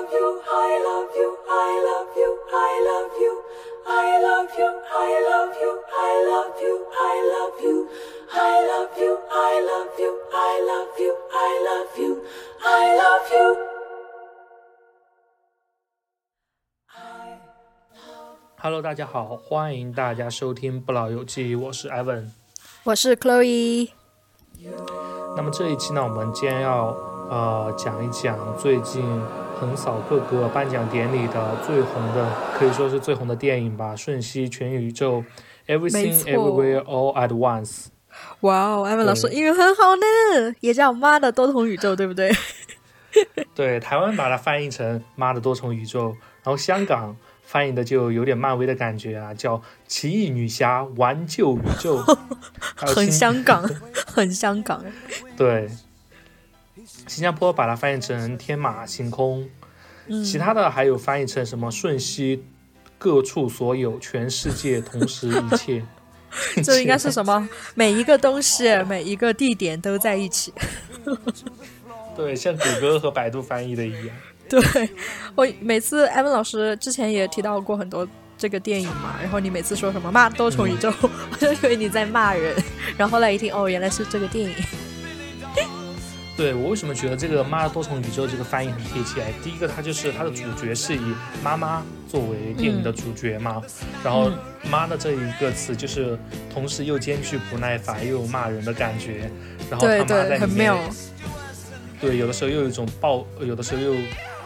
love you, I love you, I love you, I love you, I love you, I love you, I love you, I love you, I love you, I love you, I love you, I love you, I love you. Hello，大家好，欢迎大家收听《不老游记》，我是 Evan。我是 Chloe。那么这一期呢，我们将要呃讲一讲最近横扫各个颁奖典礼的最红的，可以说是最红的电影吧，《瞬息全宇宙》，Everything Everywhere All at Once。哇哦，艾文老师对英语很好呢，也叫《妈的多重宇宙》，对不对？对，台湾把它翻译成《妈的多重宇宙》，然后香港翻译的就有点漫威的感觉啊，叫《奇异女侠挽救宇宙》很香港，很香港。对，新加坡把它翻译成“天马行空”，嗯其他的还有翻译成什么“瞬息各处所有，全世界同时一切”。这应该是什么？每一个东西，每一个地点都在一起。对，像谷歌和百度翻译的一样。对我每次艾文老师之前也提到过很多这个电影嘛，然后你每次说什么骂多重宇宙，我就以为你在骂人，然后后来一听，哦，原来是这个电影。对我为什么觉得这个“妈的多重宇宙”这个翻译很贴切？第一个，它就是它的主角是以妈妈作为电影的主角嘛，然后“妈”的这一个词就是同时又兼具不耐烦又有骂人的感觉，然后他对妈在对，里面很妙。对，有的时候又有一种暴，有的时候又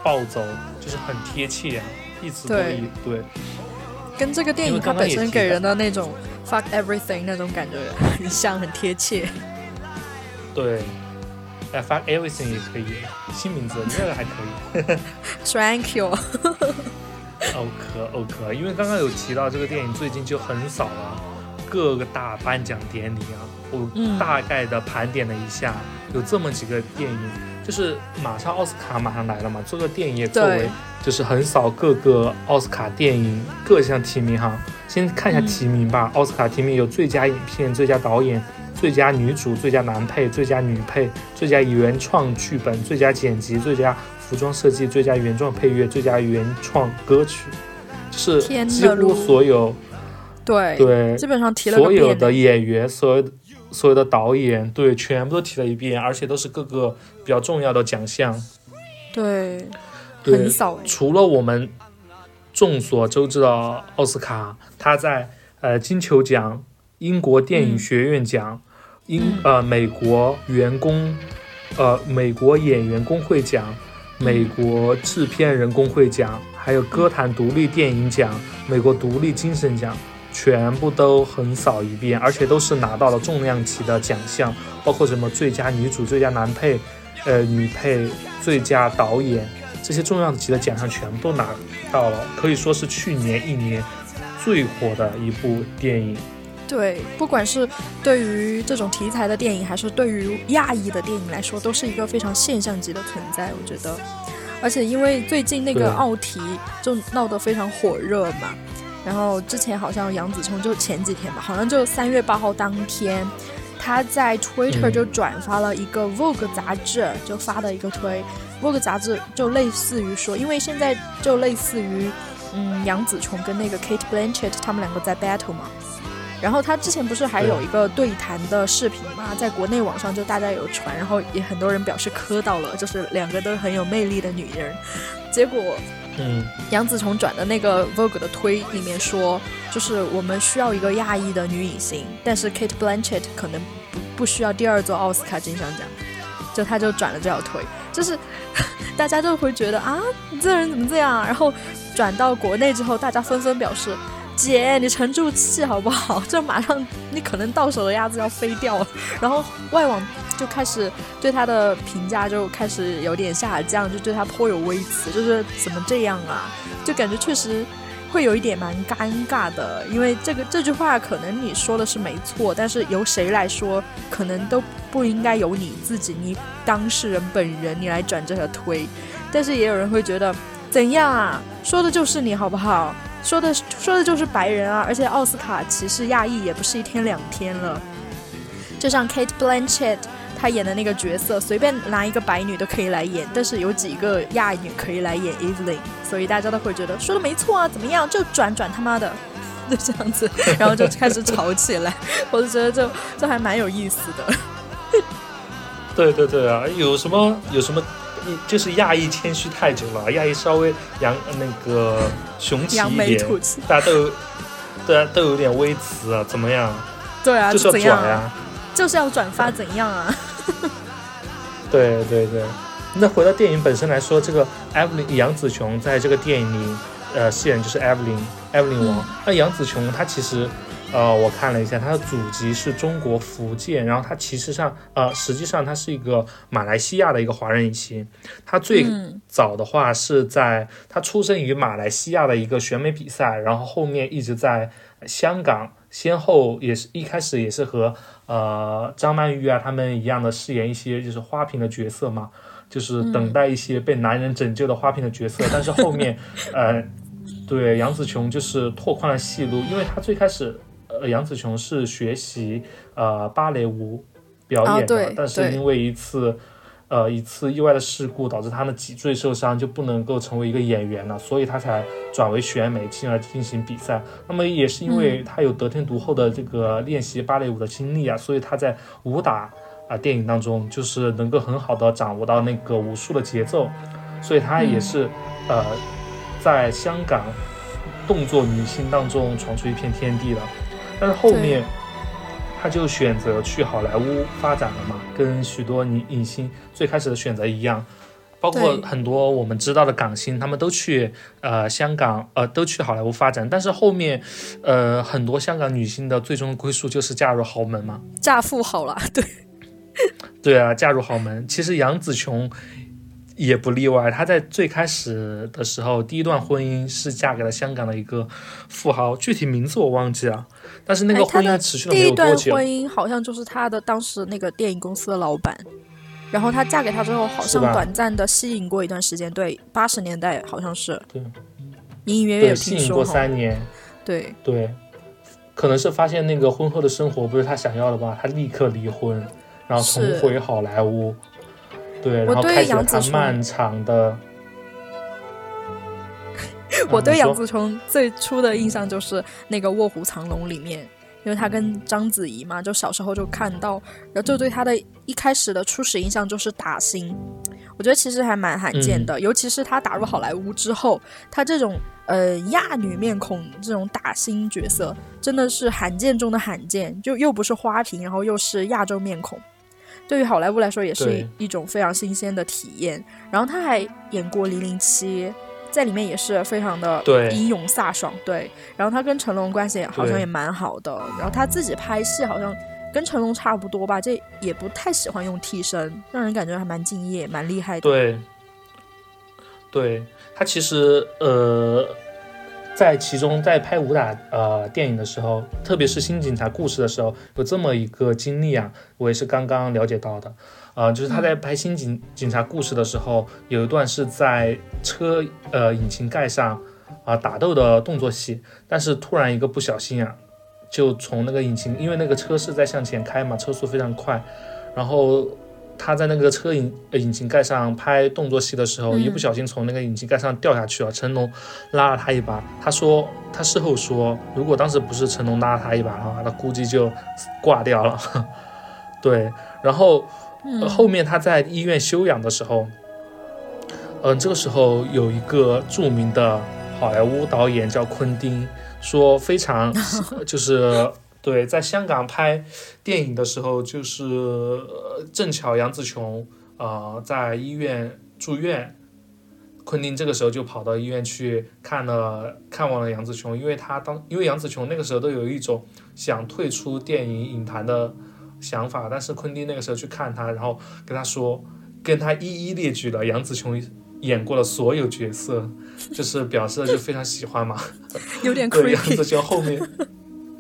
暴走，就是很贴切啊，一直都对。对，跟这个电影它本身给人的那种 fuck everything 那种感觉很像，很贴切。对，哎，fuck everything 也可以，新名字，这个还可以。Thank you。哦可哦可，因为刚刚有提到这个电影最近就横扫了各个大颁奖典礼啊，我嗯大概的盘点了一下，有这么几个电影，就是马上奥斯卡马上来了嘛，这个电影也作为就是横扫各个奥斯卡电影各项提名哈。先看一下嗯提名吧，奥斯卡提名有最佳影片、最佳导演、最佳女主、最佳男配、最佳女配、最佳原创剧本、最佳剪辑、最佳服装设计、最佳原创配乐、最佳原创歌曲，就是几乎所有对，对基本上提了所有的演员、所有的所有的导演，对，全部都提了一遍，而且都是各个比较重要的奖项。对，对很少哎。除了我们众所周知的奥斯卡，他在呃金球奖、英国电影嗯学院奖、英嗯呃美国员工呃美国演员工会奖、美国制片人工会奖，还有歌坛独立电影奖、美国独立精神奖。全部都横扫一遍，而且都是拿到了重量级的奖项，包括什么最佳女主、最佳男配、呃女配、最佳导演这些重量级的奖项全部都拿到了，可以说是去年一年最火的一部电影。对，不管是对于这种题材的电影，还是对于亚裔的电影来说，都是一个非常现象级的存在。我觉得，而且因为最近那个奥提就闹得非常火热嘛，然后之前好像杨紫琼就前几天吧，好像就三月八号当天，她在 Twitter 嗯就转发了一个 Vogue 杂志就发的一个推，Vogue 杂志就类似于说，因为现在就类似于嗯杨紫琼跟那个 Kate Blanchett 他们两个在 battle 嘛。然后他之前不是还有一个对谈的视频嘛，在国内网上就大家有传，然后也很多人表示磕到了，就是两个都很有魅力的女人。结果嗯，杨紫琼转的那个 Vogue 的推里面说，就是我们需要一个亚裔的女影星，但是 Kate Blanchett 可能不不需要第二座奥斯卡金像奖，就他就转了这条推，就是 大家就会觉得啊，你这人怎么这样啊？然后转到国内之后，大家纷纷表示。姐，你沉住气好不好？这马上你可能到手的鸭子要飞掉了。然后外网就开始对他的评价就开始有点下降，就对他颇有微词，就是怎么这样啊？就感觉确实会有一点蛮尴尬的，因为这个这句话可能你说的是没错，但是由谁来说，可能都不应该由你自己，你当事人本人你来转这个推。但是也有人会觉得，怎样啊？说的就是你好不好？说的说的就是白人啊，而且奥斯卡歧视亚裔也不是一天两天了。就像 Kate Blanchett，她演的那个角色，随便拿一个白女都可以来演，但是有几个亚女可以来演 Evelyn，所以大家都会觉得说的没错啊，怎么样就转转他妈的，就这样子，然后就开始吵起来，我就觉得这这还蛮有意思的。对对对啊，有什么有什么，就是亚裔谦虚太久了，亚裔稍微扬那个雄起一点，大家都有，对啊，都有点微词啊，怎么样？对啊，就是要转呀，就是要转发，怎样啊？对对对，那回到电影本身来说，这个艾弗琳杨紫琼在这个电影里，呃，饰演就是艾弗琳艾弗琳王。那杨紫琼她其实。呃，我看了一下，他的祖籍是中国福建，然后他其实上，呃，实际上他是一个马来西亚的一个华人影星。他最早的话是在他出生于马来西亚的一个选美比赛，然后后面一直在香港，先后也是一开始也是和呃张曼玉啊他们一样的饰演一些就是花瓶的角色嘛，就是等待一些被男人拯救的花瓶的角色。但是后面，呃，对杨紫琼就是拓宽了戏路，因为她最开始。呃，杨紫琼是学习呃芭蕾舞表演的，但是因为一次呃一次意外的事故，导致她的脊椎受伤，就不能够成为一个演员了，所以她才转为选美，进而进行比赛。那么也是因为她有得天独厚的这个练习芭蕾舞的经历啊，所以她在武打啊电影当中就是能够很好的掌握到那个武术的节奏，所以她也是呃在香港动作女星当中闯出一片天地了。但是后面，他就选择去好莱坞发展了嘛，跟许多影影星最开始的选择一样，包括很多我们知道的港星，他们都去呃香港呃都去好莱坞发展。但是后面，呃很多香港女星的最终归宿就是嫁入豪门嘛，嫁富豪了，对，对啊，嫁入豪门。其实杨紫琼。也不例外，她在最开始的时候，第一段婚姻是嫁给了香港的一个富豪，具体名字我忘记了。但是那个婚姻持续了没有多久。第一段婚姻好像就是她的当时那个电影公司的老板，然后她嫁给他之后，好像短暂的吸引过一段时间，对，八十年代好像是。对。隐隐约约吸引过三年。对。对。可能是发现那个婚后的生活不是她想要的吧，她立刻离婚，然后重回好莱坞。对，然后开始他漫长的。我对杨紫琼最初的印象就是那个《卧虎藏龙》里面，因为她跟章子怡嘛，就小时候就看到，然后就对她的一开始的初始印象就是打星。我觉得其实还蛮罕见的，尤其是她打入好莱坞之后，她这种呃亚女面孔这种打星角色真的是罕见中的罕见，就又不是花瓶，然后又是亚洲面孔。对于好莱坞来说，也是一种非常新鲜的体验。然后他还演过《零零七》，在里面也是非常的英勇飒爽。对，然后他跟成龙关系好像也蛮好的。然后他自己拍戏好像跟成龙差不多吧，这也不太喜欢用替身，让人感觉还蛮敬业、蛮厉害的。对，对他其实呃。在其中，在拍武打呃电影的时候，特别是新警察故事的时候，有这么一个经历啊，我也是刚刚了解到的，呃，就是他在拍新警警察故事的时候，有一段是在车呃引擎盖上啊打斗的动作戏，但是突然一个不小心啊，就从那个引擎，因为那个车是在向前开嘛，车速非常快，然后。他在那个车引引擎盖上拍动作戏的时候，一不小心从那个引擎盖上掉下去了。成龙拉了他一把，他说他事后说，如果当时不是成龙拉了他一把的话，他估计就挂掉了。对，然后后面他在医院休养的时候，嗯，这个时候有一个著名的好莱坞导演叫昆汀，说非常 就是。对，在香港拍电影的时候，就是正巧杨紫琼呃在医院住院，昆汀这个时候就跑到医院去看了看望了杨紫琼，因为他当因为杨紫琼那个时候都有一种想退出电影影坛的想法，但是昆汀那个时候去看他，然后跟他说，跟他一一列举了杨紫琼演过的所有角色，就是表示就非常喜欢嘛，有点 对杨紫琼后面。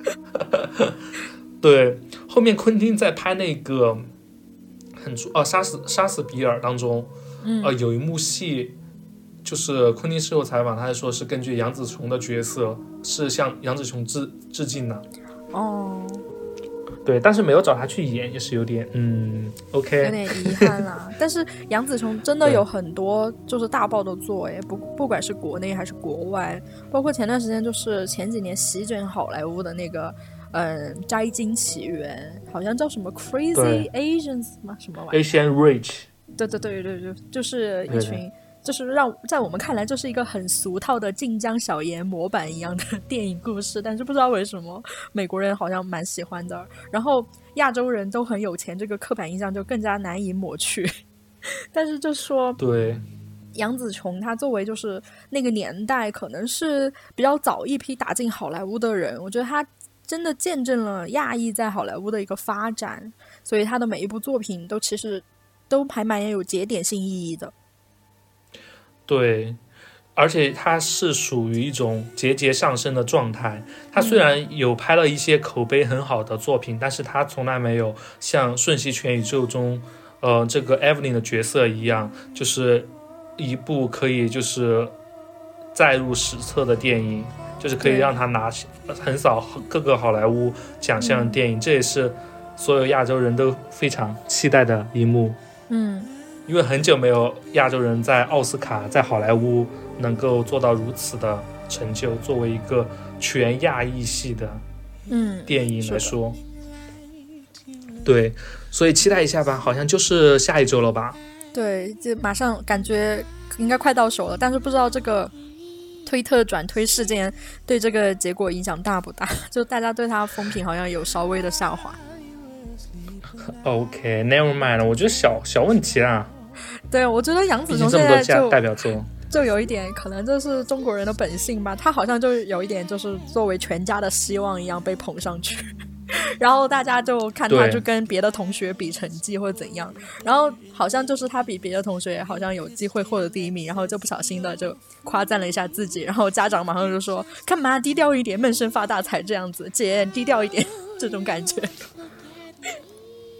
对，后面昆汀在拍那个很出哦，杀死杀死比尔当中，呃，有一幕戏，就是昆汀事后采访，他还说是根据杨紫琼的角色，是向杨紫琼致致敬的。哦，对，但是没有找他去演，也是有点嗯，OK，有点遗憾啦。但是杨紫琼真的有很多就是大爆的作，哎，不不管是国内还是国外，包括前段时间就是前几年席卷好莱坞的那个，嗯，《摘金奇缘》，好像叫什么 Crazy Asians 吗？什么玩意儿？Asian Rich，对对对对对，就是一群，就是让在我们看来就是一个很俗套的晋江小言模板一样的 电影故事，但是不知道为什么美国人好像蛮喜欢的，然后亚洲人都很有钱，这个刻板印象就更加难以抹去。但是就说对，杨紫琼，她作为就是那个年代可能是比较早一批打进好莱坞的人，我觉得她真的见证了亚裔在好莱坞的一个发展，所以她的每一部作品都其实都还蛮有节点性意义的。对，而且它是属于一种节节上升的状态。他虽然有拍了一些口碑很好的作品，但是他从来没有像《瞬息全宇宙》中，呃，这个 Evelyn 的角色一样，就是一部可以就是载入史册的电影，就是可以让他拿横扫各个好莱坞奖项的电影。这也是所有亚洲人都非常期待的一幕。嗯，因为很久没有亚洲人在奥斯卡、在好莱坞能够做到如此的成就，作为一个全亚裔系的嗯，电影来说，对，所以期待一下吧，好像就是下一周了吧？对，就马上感觉应该快到手了，但是不知道这个推特转推事件对这个结果影响大不大？就大家对他风评好像有稍微的下滑。OK，Never、mind，我觉得小小问题啦，对，我觉得杨毕紫琼现在就代表作，就有一点，可能这是中国人的本性吧。他好像就有一点，就是作为全家的希望一样被捧上去，然后大家就看他就跟别的同学比成绩或者怎样，然后好像就是他比别的同学好像有机会获得第一名，然后就不小心的就夸赞了一下自己，然后家长马上就说干嘛低调一点，闷声发大财这样子，姐低调一点 这种感觉。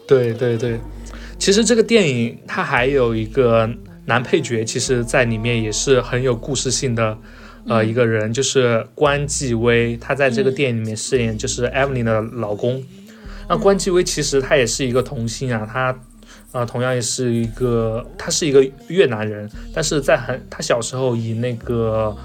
对 对对，其实这个电影它还有一个男配角，其实在里面也是很有故事性的，呃，一个人就是关继威，他在这个电影里面饰演就是 Evelyn 的老公。那关继威其实他也是一个童星啊，他呃同样也是一个，他是一个越南人，但是在很他小时候以那个。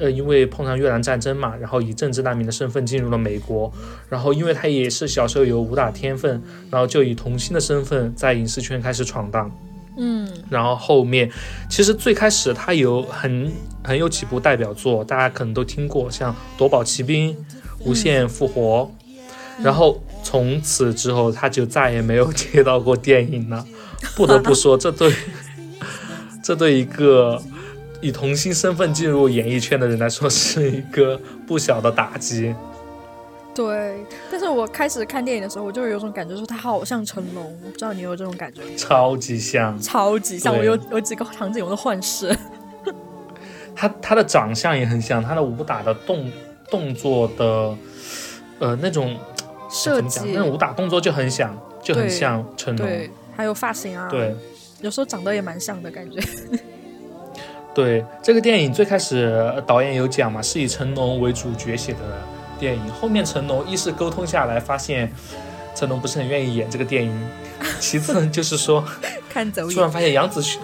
呃，因为碰上越南战争嘛，然后以政治难民的身份进入了美国，然后因为他也是小时候有武打天分，然后就以童星的身份在影视圈开始闯荡。嗯然后后面，其实最开始他有很很有几部代表作，大家可能都听过，像《夺宝奇兵》《无限复活》然后从此之后他就再也没有接到过电影了。不得不说，这对 这对一个以童星身份进入演艺圈的人来说，是一个不小的打击。对，但是我开始看电影的时候，我就有种感觉，说他好像成龙，我不知道你有没有这种感觉？超级像超级像，我有有几个场景我都幻视。他，他的长相也很像，他的武打的动动作的呃那种设计那种武打动作就很像，就很像成龙。对，还有发型啊，对，有时候长得也蛮像的感觉。对这个电影最开始呃导演有讲嘛，是以成龙为主角写的电影。后面成龙一是沟通下来，发现成龙不是很愿意演这个电影；其次就是说，看走眼，突然发现杨紫琼，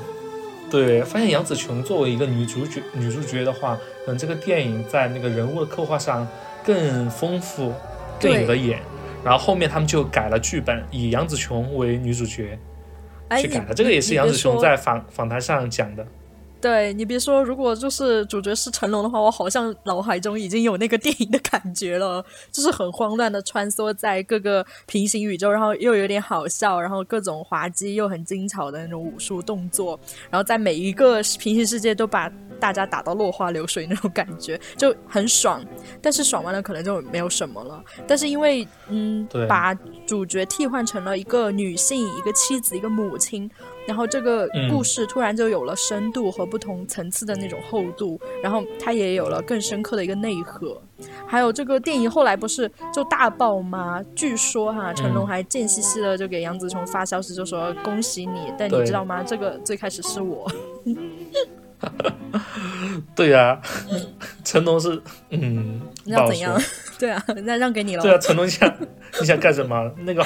对，发现杨紫琼作为一个女主角，女主角的话，可能这个电影在那个人物的刻画上更丰富，更有的演。然后后面他们就改了剧本，以杨紫琼为女主角哎，去改的。这个也是杨紫琼在访访谈上讲的。对你别说，如果就是主角是成龙的话，我好像脑海中已经有那个电影的感觉了，就是很慌乱的穿梭在各个平行宇宙，然后又有点好笑，然后各种滑稽又很精巧的那种武术动作，然后在每一个平行世界都把大家打到落花流水那种感觉，就很爽。但是爽完了可能就没有什么了。但是因为嗯对，把主角替换成了一个女性、一个妻子、一个母亲，然后这个嗯故事突然就有了深度和不同层次的那种厚度，然后它也有了更深刻的一个内核。还有这个电影后来不是就大爆吗？据说哈，成龙嗯还贱兮兮的就给杨紫琼发消息，就说恭喜你，但你知道吗？这个最开始是我。对呀、成龙是嗯，不好你要怎样。对啊，那让给你了。对啊，成龙想你想干什么？那个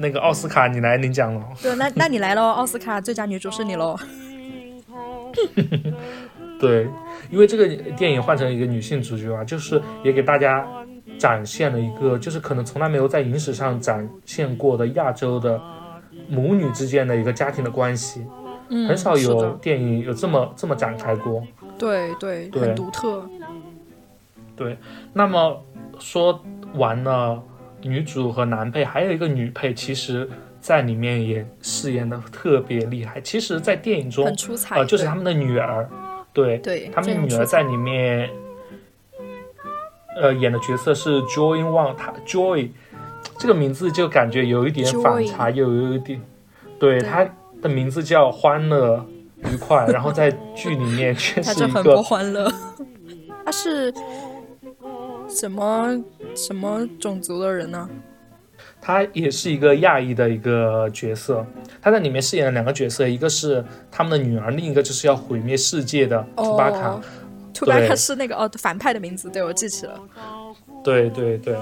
那个奥斯卡你来领奖了。对，那那你来喽，奥斯卡最佳女主是你喽。对，因为这个电影换成一个女性主角啊，就是也给大家展现了一个，就是可能从来没有在影史上展现过的亚洲的母女之间的一个家庭的关系，嗯，很少有电影有这么这么展开过。对对，对很独特。对，那么说完了女主和男配，还有一个女配，其实在里面也饰演的特别厉害。其实，在电影中很，出彩。呃，就是他们的女儿，对，对他们女儿在里面，呃，演的角色是 Joy Wang，她 Joy 这个名字就感觉有一点反差，又有一点，对，对她的名字叫欢乐愉快，然后在剧里面却是一个 不欢乐。他是什么什么种族的人呢？他也是一个亚裔的一个角色，他在里面饰演了两个角色，一个是他们的女儿，另一个就是要毁灭世界的图巴卡。哦，图巴卡是那个哦反派的名字，对我记起了。对对对，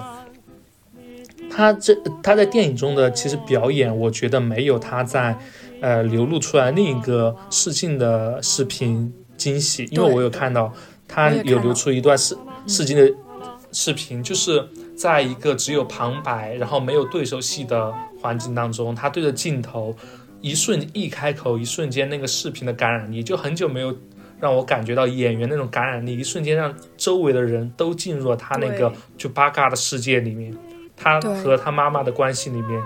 他这他在电影中的其实表演，我觉得没有他在呃流露出来另一个试镜的视频惊喜，因为我有看到他有流出一段试试镜的视频，就是在一个只有旁白，然后没有对手戏的环境当中，他对着镜头。一瞬一开口，一瞬间那个视频的感染力，就很久没有让我感觉到演员那种感染力，一瞬间让周围的人都进入了他那个就八嘎的世界里面，他和他妈妈的关系里面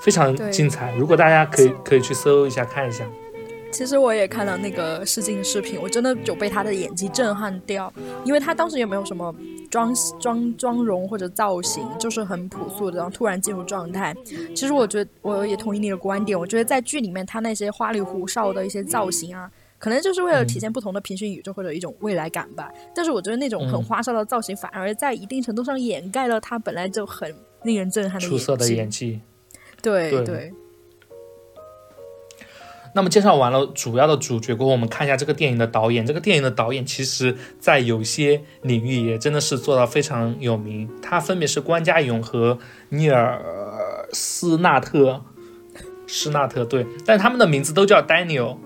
非常精彩。如果大家可以可以去搜一下看一下，其实我也看了那个试镜视频，我真的有被他的演技震撼掉，因为他当时也没有什么妆妆妆容或者造型，就是很朴素的，然后突然进入状态。其实我觉得我也同意你的观点，我觉得在剧里面他那些花里胡哨的一些造型啊。可能就是为了体现不同的平行宇宙或者一种未来感吧，但是我觉得那种很嗯花哨的造型反而在一定程度上掩盖了他本来就很令人震撼的出色的演技。对对对，那么介绍完了主要的主角过后，我们看一下这个电影的导演。这个电影的导演其实在有些领域也真的是做到非常有名，他分别是关家勇和尼尔斯纳特。施纳特对，但他们的名字都叫 Daniel，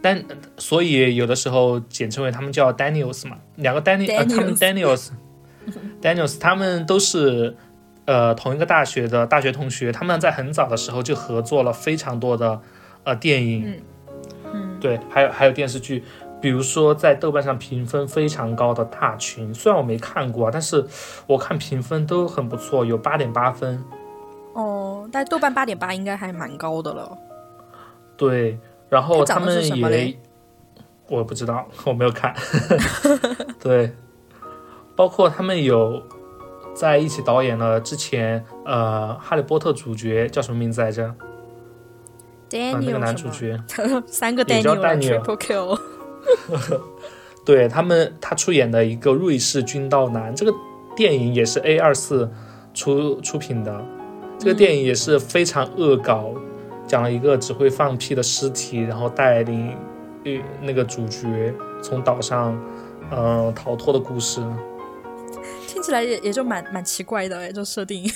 但所以有的时候简称为他们叫 Daniels 嘛，两个 Daniel，呃，他们 Daniels，Daniels，他们都是呃同一个大学的大学同学，他们在很早的时候就合作了非常多的呃电影，嗯，对，还有还有电视剧，比如说在豆瓣上评分非常高的《大群》，虽然我没看过啊，但是我看评分都很不错，有八点八分。哦，但豆瓣八点八应该还蛮高的了。对，然后他们什么嘞也，我不知道，我没有看。对，包括他们有在一起导演了之前呃《哈利波特》主角叫什么名字来着？那个男主角，三个也叫 Daniel 了 Daniel Triple Kill。对他们他出演的一个瑞士军刀男，这个电影也是 A 二四出出品的，这个电影也是非常恶搞，讲了一个只会放屁的尸体，然后带领呃那个主角从岛上嗯、呃逃脱的故事。听起来也也就蛮蛮奇怪的哎，这设定。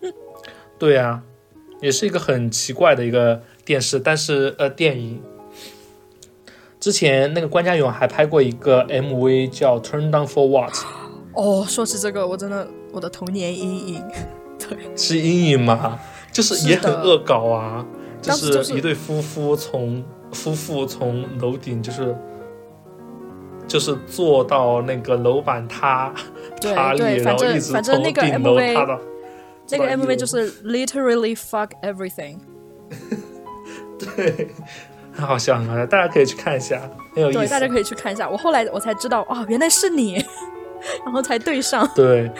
对啊，也是一个很奇怪的一个电视，但是呃电影。之前那个关家勇还拍过一个 MV 叫《Turn Down for What》，哦，说起这个，我真的我的童年阴影。对是阴影吗？就是也很恶搞啊，就是一对夫妇从夫妇从楼顶就是就是坐到那个楼板塌对塌裂，对反正然后一直从顶楼塌到那个 MV 就是 literally fuck everything。对，很好笑很好笑，大家可以去看一下，很有意对，思。大家可以去看一下。我后来我才知道，哦，原来是你，然后才对上。对，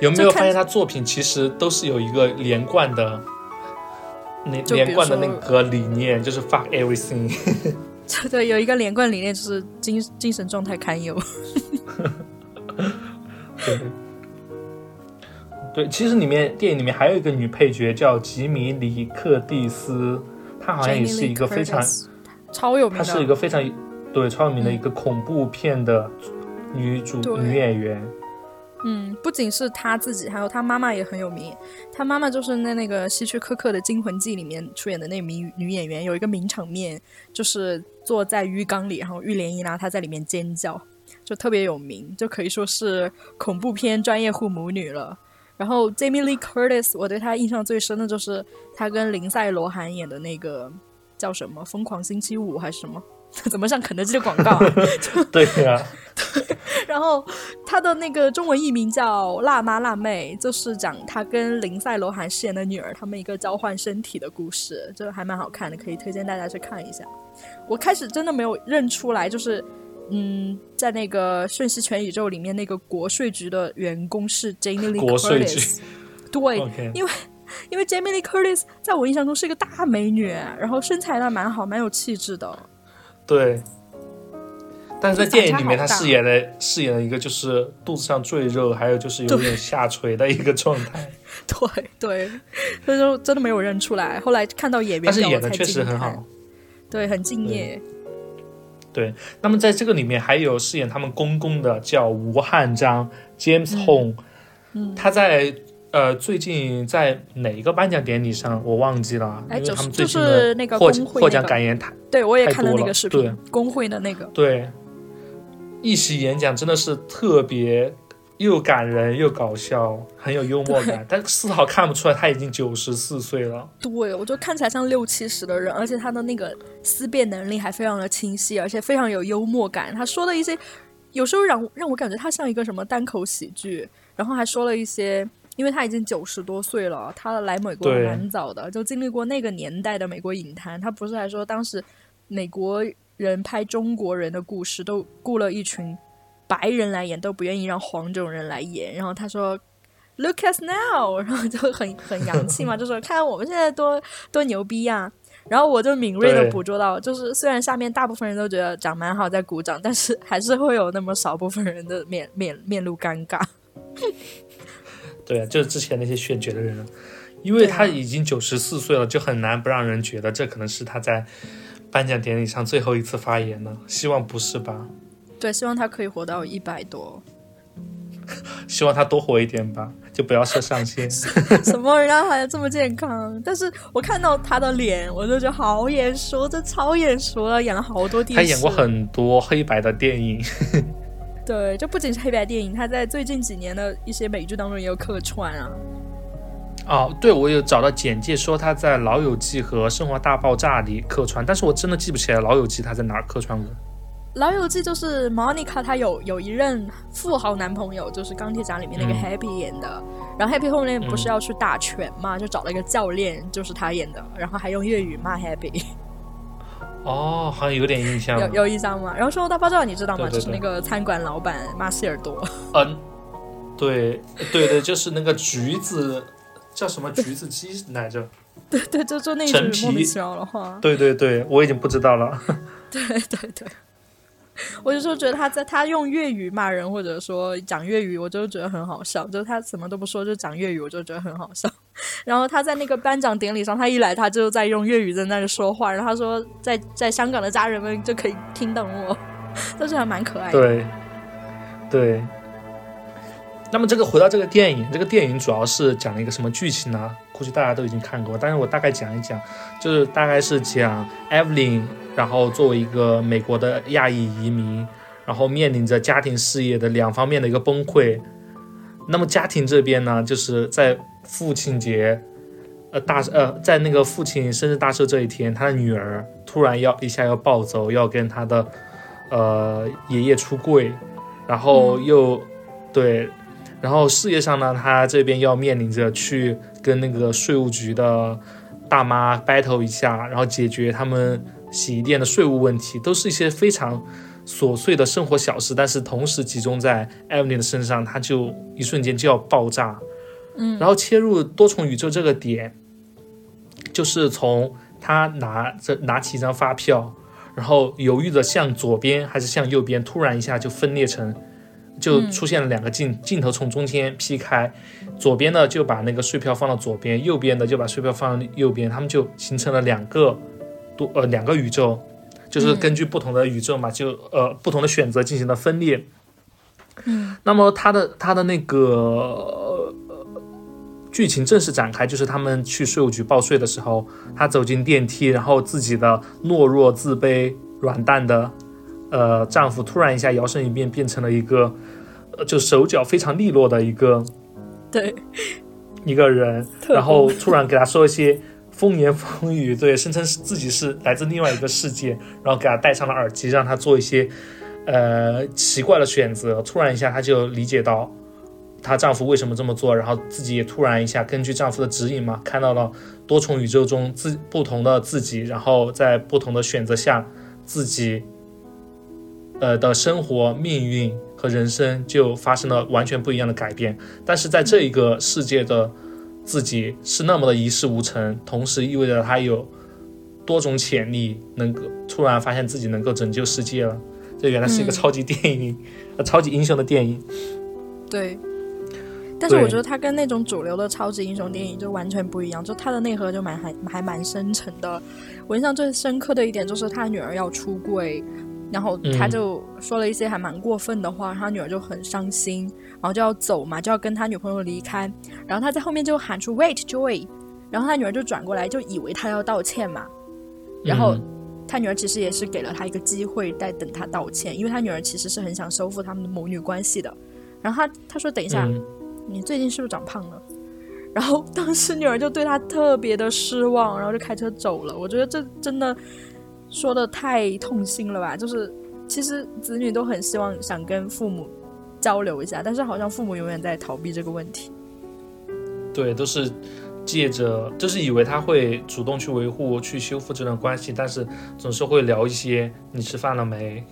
有没有发现他作品其实都是有一个连贯的，连连贯的那个理念，就是 fuck everything。对，有一个连贯理念就是精精神状态堪忧。对，对，其实里面电影里面还有一个女配角叫吉米·里克蒂斯，她好像也是一个非常，超有名她是一。个非常对超有名的一个恐怖片的女主对女演员。嗯，不仅是她自己，还有她妈妈也很有名。她妈妈就是在那个希区柯克的《惊魂记》里面出演的那名女演员，有一个名场面，就是坐在浴缸里，然后浴帘一拉，她在里面尖叫，就特别有名，就可以说是恐怖片专业户母女了。然后 Jamie Lee Curtis，我对她印象最深的就是她跟林赛罗韩演的那个叫什么《疯狂星期五》还是什么？怎么像肯德基的广告、啊？对呀、然后他的那个中文译名叫《辣妈辣妹》，就是讲他跟林赛罗韩饰演的女儿他们一个交换身体的故事，就还蛮好看的，可以推荐大家去看一下。我开始真的没有认出来，就是嗯，在那个瞬息全宇宙里面那个国税局的员工是 Jamie Lee 国税局 Curtis，对因为。因为 Jamie Lee Curtis 在我印象中是一个大美女，然后身材呢蛮好，蛮有气质的。对。但是在电影里面，他反差好大饰演的饰演了一个就是肚子上赘肉，还有就是有点下垂的一个状态。对对，所以说真的没有认出来。后来看到演员但是表，演的确实很好。对，很敬业。对，那么在这个里面还有饰演他们公公的叫吴汉章 James Hong，、嗯。他在呃最近在哪一个颁奖典礼上我忘记了，哎因为他们最近就是的那个获奖感言太对，我也太多了那个视频对，工会的那个。对，一席演讲真的是特别又感人又搞笑，很有幽默感，但丝毫看不出来他已经九十四岁了。对，我就看起来像六七十的人，而且他的那个思辨能力还非常的清晰，而且非常有幽默感。他说的一些，有时候让让我感觉他像一个什么单口喜剧，然后还说了一些。因为他已经九十多岁了，他来美国蛮早的，就经历过那个年代的美国影坛。他不是还说当时美国人拍中国人的故事，都雇了一群白人来演，都不愿意让黄种人来演。然后他说 Look us now，然后就很很洋气嘛，就说看我们现在多多牛逼呀、然后我就敏锐的捕捉到，就是虽然下面大部分人都觉得讲蛮好，在鼓掌，但是还是会有那么少部分人的面 面面露尴尬。对啊，就是之前那些选角的人，因为他已经九十四岁了，就很难不让人觉得这可能是他在颁奖典礼上最后一次发言了。希望不是吧？对，希望他可以活到一百多。希望他多活一点吧，就不要设上限。什么人家还这么健康？但是我看到他的脸，我就觉得好眼熟，这超眼熟了，演了好多电影。他演过很多黑白的电影，对，就不仅是黑白电影，他在最近几年的一些美剧当中也有客串啊。哦，对，我有找到简介说他在《老友记》和《生活大爆炸》里客串，但是我真的记不起来《老友记》他在哪儿客串过。老友记就是 Monica，她有有一任富豪男朋友，就是钢铁侠里面那个嗯 Happy 演的。然后 Happy 后面不是要去打拳嘛，就找了一个教练，就是他演的，然后还用粤语骂 Happy，哦，好像有点印象。有有印象吗？然后《生活大爆炸》你知道吗？对对就是那个餐馆老板马歇尔多，嗯，对对对，就是那个橘子叫什么橘子鸡来着？对对，就就那一句莫名其妙的话。对对对，我已经不知道了。对 对对，我就说觉得他在他用粤语骂人，或者说讲粤语，我就觉得很好笑。就是他什么都不说就讲粤语，我就觉得很好笑。然后他在那个颁奖典礼上，他一来他就在用粤语在那里说话，然后他说在在香港的家人们就可以听懂我，但是还蛮可爱的。对对。那么这个回到这个电影，这个电影主要是讲了一个什么剧情呢？估计大家都已经看过，但是我大概讲一讲，就是大概是讲 Evelyn，然后作为一个美国的亚裔移民，然后面临着家庭事业的两方面的一个崩溃。那么家庭这边呢，就是在父亲节，呃大呃在那个父亲生日大寿这一天，他的女儿突然要一下要暴走，要跟他的呃爷爷出柜，然后又、对，然后事业上呢，他这边要面临着去跟那个税务局的大妈 battle 一下，然后解决他们洗衣店的税务问题，都是一些非常琐碎的生活小事，但是同时集中在 Evelyn 的身上，他就一瞬间就要爆炸。嗯，然后切入多重宇宙这个点，就是从他拿着拿起一张发票，然后犹豫的向左边还是向右边，突然一下就分裂成，就出现了两个镜镜头从中间劈开，左边的就把那个税票放到左边，右边的就把税票放到右边，他们就形成了两个多呃两个宇宙，就是根据不同的宇宙嘛，就呃不同的选择进行了分裂。嗯那么他的他的那个、呃、剧情正式展开，就是他们去税务局报税的时候，他走进电梯，然后自己的懦弱、自卑、软蛋的呃丈夫突然一下摇身一变，变成了一个呃就手脚非常利落的一个对，一个人，然后突然给他说一些风言风语，对，声称是自己是来自另外一个世界，然后给他戴上了耳机，让他做一些呃奇怪的选择。突然一下，她就理解到她丈夫为什么这么做，然后自己也突然一下根据丈夫的指引嘛，看到了多重宇宙中自不同的自己，然后在不同的选择下，自己呃的生活、命运和人生就发生了完全不一样的改变。但是在这一个世界的自己是那么的一事无成，同时意味着他有多种潜力，能够突然发现自己能够拯救世界了。这原来是一个嗯超级电影，呃，超级英雄的电影。对。但是我觉得他跟那种主流的超级英雄电影就完全不一样，就他的内核就蛮还还蛮深沉的。我印象最深刻的一点就是他女儿要出柜，然后他嗯就说了一些还蛮过分的话，他女儿就很伤心，然后就要走嘛，就要跟他女朋友离开，然后他在后面就喊出 “Wait, Joy”，然后他女儿就转过来，就以为他要道歉嘛，然后嗯他女儿其实也是给了他一个机会，在等他道歉，因为他女儿其实是很想修复他们的母女关系的。然后他他说：“等一下，嗯你最近是不是长胖了？”然后当时女儿就对他特别的失望，然后就开车走了。我觉得这真的说的太痛心了吧？就是其实子女都很希望想跟父母交流一下，但是好像父母永远在逃避这个问题。对，都是借着，就是以为他会主动去维护、去修复这段关系，但是总是会聊一些你吃饭了没？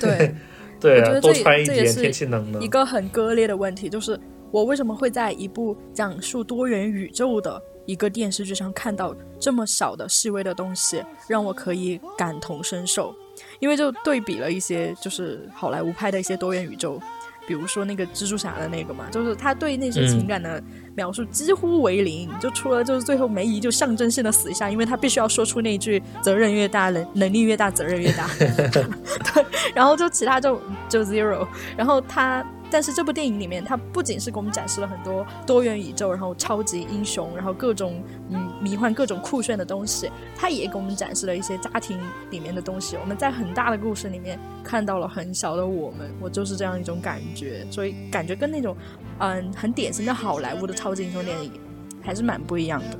对，对啊，多穿一点，天气冷了一。个很割裂的问题，就是我为什么会在一部讲述多元宇宙的一个电视剧上看到这么小的细微的东西，让我可以感同身受？因为就对比了一些就是好莱坞拍的一些多元宇宙，比如说那个蜘蛛侠的那个嘛，就是他对那些情感的描述几乎为零，就除了就是最后梅姨就象征性的死一下，因为他必须要说出那句“责任越大，能能力越大，责任越大”，对，然后就其他就就 zero，然后他，但是这部电影里面，它不仅是给我们展示了很多多元宇宙，然后超级英雄，然后各种嗯迷幻、各种酷炫的东西，它也给我们展示了一些家庭里面的东西。我们在很大的故事里面看到了很小的我们，我就是这样一种感觉，所以感觉跟那种嗯很典型的好莱坞的超级英雄电影还是蛮不一样的。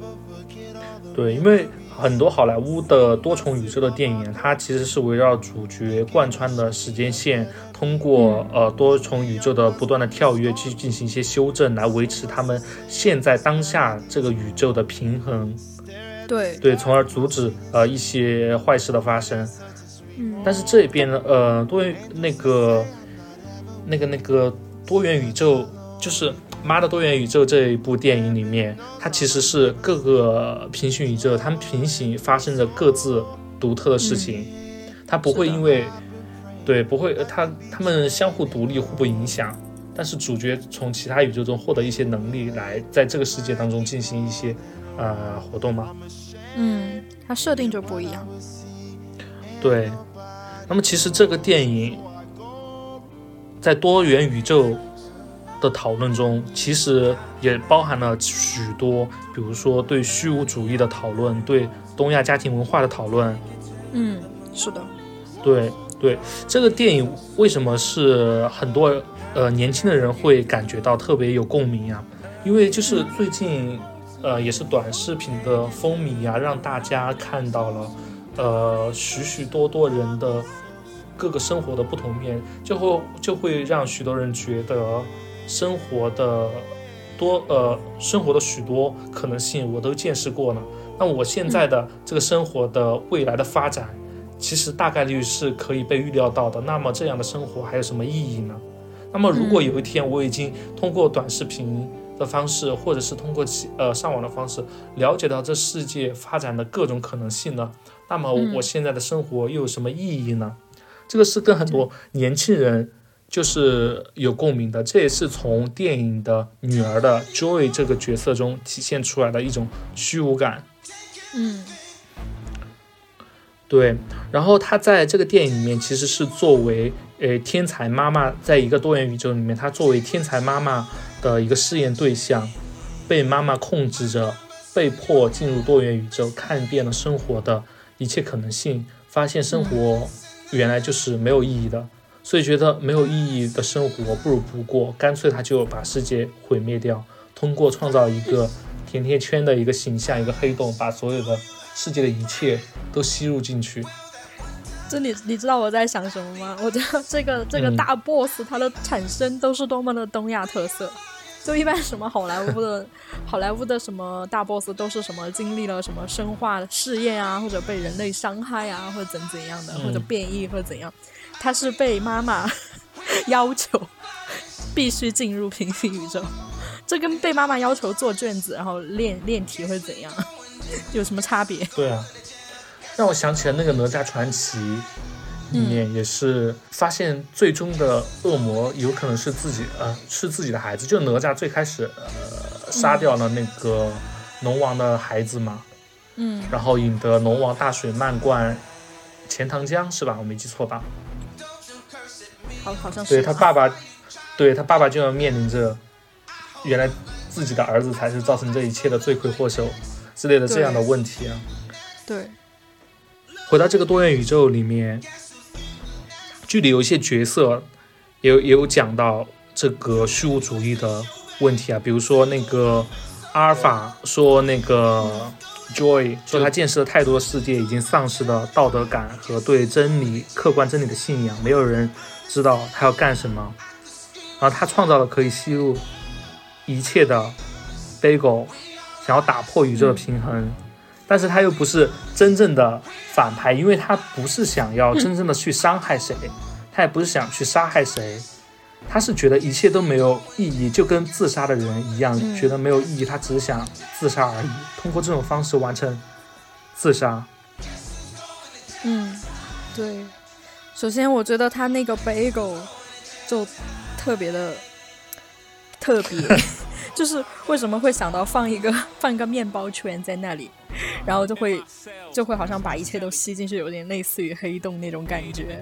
对，因为很多好莱坞的多重宇宙的电影，它其实是围绕主角贯穿的时间线，通过、呃多重宇宙的不断的跳跃去进行一些修正，来维持他们现在当下这个宇宙的平衡，对，对，从而阻止呃一些坏事的发生。嗯，但是这边呢，呃，多元那个那个那个多元宇宙，就是《妈的多元宇宙》这一部电影里面，它其实是各个平行宇宙，它们平行发生着各自独特的事情，它不会因为对不会，呃它它们相互独立，互不影响。但是主角从其他宇宙中获得一些能力，来在这个世界当中进行一些呃活动嘛。嗯，它设定就不一样。对，那么其实这个电影在多元宇宙的讨论中，其实也包含了许多，比如说对虚无主义的讨论，对东亚家庭文化的讨论。嗯，是的，对对，这个电影为什么是很多呃年轻的人会感觉到特别有共鸣呀、因为就是最近呃也是短视频的风靡啊、让大家看到了呃许许多多人的各个生活的不同面，就会就会让许多人觉得生活的多呃生活的许多可能性我都见识过了。那我现在的这个生活的未来的发展，其实大概率是可以被预料到的。那么这样的生活还有什么意义呢？那么如果有一天我已经通过短视频的方式，或者是通过其呃上网的方式，了解到这世界发展的各种可能性呢，那么嗯我现在的生活又有什么意义呢？这个是跟很多年轻人就是有共鸣的，这也是从电影的女儿的 Joy 这个角色中体现出来的一种虚无感。嗯对，然后他在这个电影里面其实是作为呃天才妈妈，在一个多元宇宙里面，他作为天才妈妈的一个试验对象，被妈妈控制着，被迫进入多元宇宙，看遍了生活的一切可能性，发现生活原来就是没有意义的，所以觉得没有意义的生活不如不过，干脆他就把世界毁灭掉，通过创造一个甜甜圈的一个形象，一个黑洞，把所有的。世界的一切都吸入进去，这你你知道我在想什么吗？我觉得这个这个大 boss 它的产生都是多么的东亚特色。就一般什么好莱坞的 好莱坞的什么大 boss 都是什么经历了什么生化试验啊，或者被人类伤害啊，或者怎怎样的，或者变异或者怎样。他是被妈妈 要求必须进入平行宇宙，这跟被妈妈要求做卷子然后练练题会怎样？有什么差别？对啊，让我想起了那个《哪吒传奇》里面也是发现最终的恶魔有可能是自己，呃，是自己的孩子。就哪吒最开始，呃，杀掉了那个龙王的孩子嘛，嗯，然后引得龙王大水漫灌钱塘江，是吧？我没记错吧？好，好像是。对他爸爸，对他爸爸就要面临着，原来自己的儿子才是造成这一切的罪魁祸首。之类的这样的问题啊，对。回到这个多元宇宙里面，剧里有一些角色，也有也有讲到这个虚无主义的问题啊。比如说那个阿尔法说，那个 Joy 说他见识了太多世界，已经丧失了道德感和对真理、客观真理的信仰。没有人知道他要干什么，然后他创造了可以吸入一切的 Bagel。想要打破宇宙的平衡，但是他又不是真正的反派，因为他不是想要真正的去伤害谁，他也不是想去杀害谁，他是觉得一切都没有意义，就跟自杀的人一样，觉得没有意义，他只是想自杀而已，通过这种方式完成自杀。嗯，对。首先，我觉得他那个 bagel 就特别的特别。就是为什么会想到放一个 放一个面包圈在那里，然后就会就会好像把一切都吸进去，有点类似于黑洞那种感觉。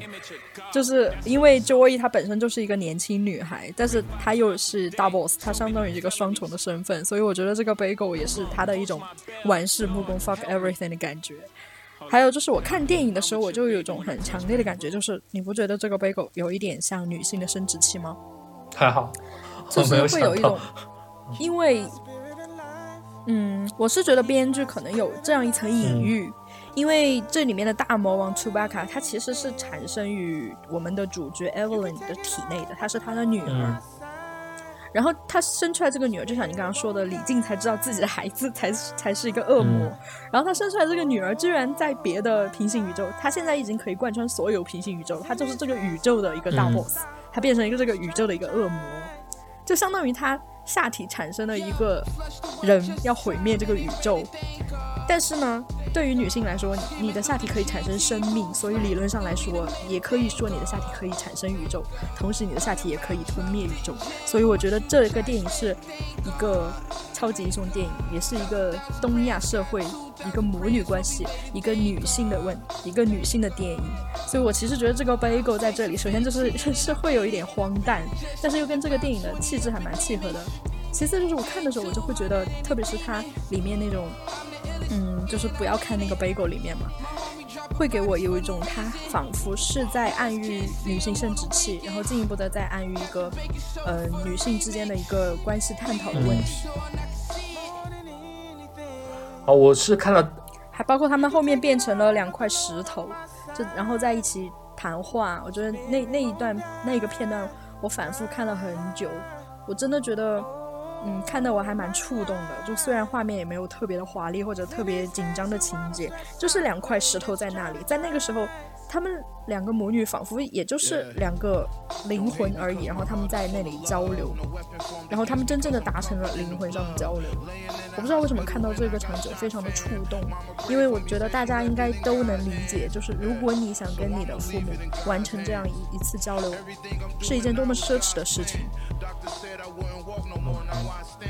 就是因为 Joy 她本身就是一个年轻女孩，但是她又是大 boss，她相当于一个双重的身份，所以我觉得这个 Bagel 也是她的一种玩世不恭 fuck everything 的感觉。还有就是我看电影的时候，我就有一种很强烈的感觉，就是你不觉得这个 Bagel 有一点像女性的生殖器吗？还好，就是会有一种。因为，嗯，我是觉得编剧可能有这样一层隐喻，因为这里面的大魔王 Chewbacca，他其实是产生于我们的主角 Evelyn 的体内的，她是他的女儿。然后他生出来这个女儿，就像你刚刚说的，李靖才知道自己的孩子才才是一个恶魔。然后他生出来这个女儿，居然在别的平行宇宙，他现在已经可以贯穿所有平行宇宙，他就是这个宇宙的一个大 boss，他变成一个这个宇宙的一个恶魔，就相当于他。下体产生了一个人要毁灭这个宇宙，但是呢，对于女性来说，你的下体可以产生生命，所以理论上来说，也可以说你的下体可以产生宇宙，同时你的下体也可以吞灭宇宙。所以我觉得这个电影是一个超级英雄电影，也是一个东亚社会一个母女关系，一个女性的问，一个女性的电影。所以我其实觉得这个 Bagel 在这里，首先就是 是会有一点荒诞，但是又跟这个电影的气质还蛮契合的。其次就是我看的时候，我就会觉得，特别是它里面那种，嗯，就是不要看那个 bagel 里面嘛，会给我有一种它仿佛是在暗喻女性生殖器，然后进一步的在暗喻一个，呃，女性之间的一个关系探讨的问题。哦，我是看了，还包括他们后面变成了两块石头，就然后在一起谈话。我觉得那那一段那个片段，我反复看了很久，我真的觉得。嗯，看得我还蛮触动的。就虽然画面也没有特别的华丽或者特别紧张的情节，就是两块石头在那里，在那个时候。他们两个母女仿佛也就是两个灵魂而已，然后他们在那里交流，然后他们真正的达成了灵魂上的交流。我不知道为什么看到这个场景非常的触动，因为我觉得大家应该都能理解，就是如果你想跟你的父母完成这样一一次交流，是一件多么奢侈的事情。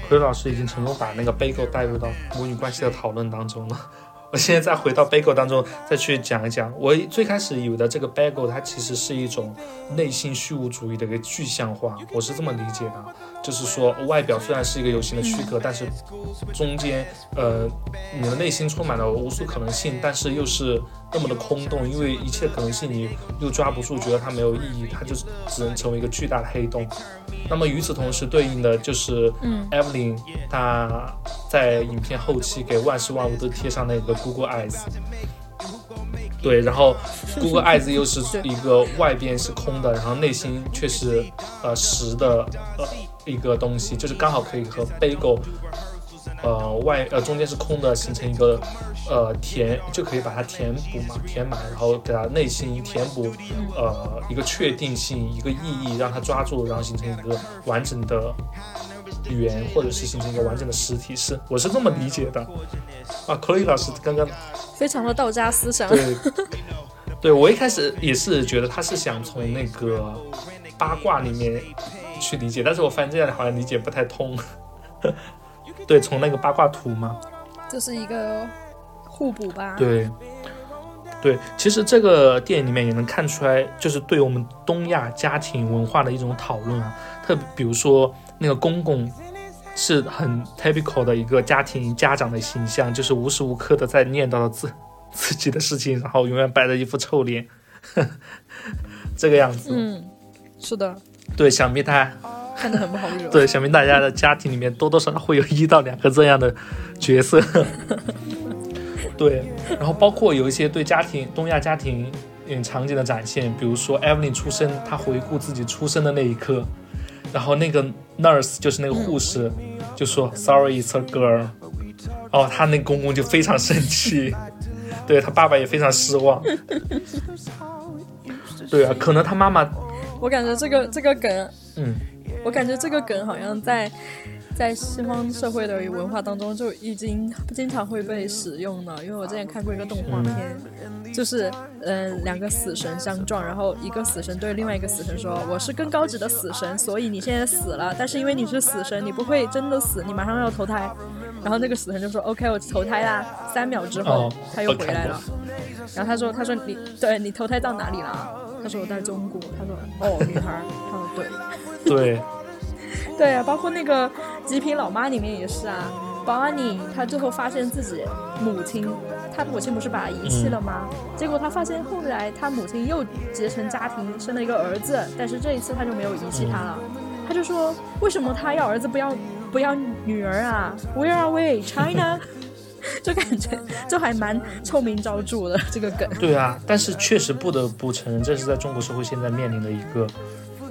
奎老师已经成功把那个 bagel 带入到母女关系的讨论当中了。我现在再回到 bagel 当中再去讲一讲，我最开始以为的这个 bagel 它其实是一种内心虚无主义的一个具象化，我是这么理解的，就是说外表虽然是一个有形的躯壳，但是中间呃你的内心充满了无数可能性，但是又是那么的空洞，因为一切可能性你又抓不住，觉得它没有意义，它就只能成为一个巨大的黑洞。那么与此同时对应的就是嗯 Evelyn 她在影片后期给万事万物都贴上那个 Google Eyes。对，然后 Google Eyes 又是一个外边是空的，然后内心却是呃实的呃一个东西，就是刚好可以和 Bagel 呃外呃中间是空的，形成一个呃填就可以把它填补嘛，填满，然后给它内心填补呃一个确定性，一个意义，让它抓住，然后形成一个完整的语言，或者是形成一个完整的实体，是我是这么理解的啊。克洛伊老师刚刚非常的道家思想。对，对我一开始也是觉得他是想从那个八卦里面去理解，但是我发现这样好像理解不太通。对，从那个八卦图嘛，这是一个互补吧。对，对，其实这个电影里面也能看出来，就是对我们东亚家庭文化的一种讨论啊。特比如说那个公公是很 typical 的一个家庭家长的形象，就是无时无刻的在念叨着自 自己的事情，然后永远摆着一副臭脸，这个样子。嗯，是的，对，想必他看得很不好惹。对，想必大家的家庭里面多多少少会有一到两个这样的角色。对，然后包括有一些对家庭东亚家庭嗯场景的展现，比如说 Evelyn 出生，她回顾自己出生的那一刻，然后那个 nurse 就是那个护士就说 Sorry, it's a girl。哦，他那公公就非常生气，对他爸爸也非常失望。对啊，可能他妈妈，我感觉这个这个梗，嗯，我感觉这个梗好像在在西方社会的文化当中就已经经常会被使用了。因为我之前看过一个动画片，就是嗯、呃两个死神相撞，然后一个死神对另外一个死神说：“我是更高级的死神，所以你现在死了，但是因为你是死神，你不会真的死，你马上要投胎。”然后那个死神就说：“OK，我投胎啦。”三秒之后哦他又回来了。然后他说：“他说你对你投胎到哪里了？”他说：“我在中国。”他说：“哦，女孩。”他说：“对。”对，对啊，包括那个《极品老妈》里面也是啊。Bonnie 她最后发现自己母亲，她母亲不是把她遗弃了吗？结果她发现后来她母亲又结成家庭，生了一个儿子，但是这一次她就没有遗弃他了。她就说：“为什么他要儿子不要不要女儿啊？Where are we, China？” 就感觉就还蛮臭名昭著的这个梗。对啊，但是确实不得不承认，这是在中国社会现在面临的一个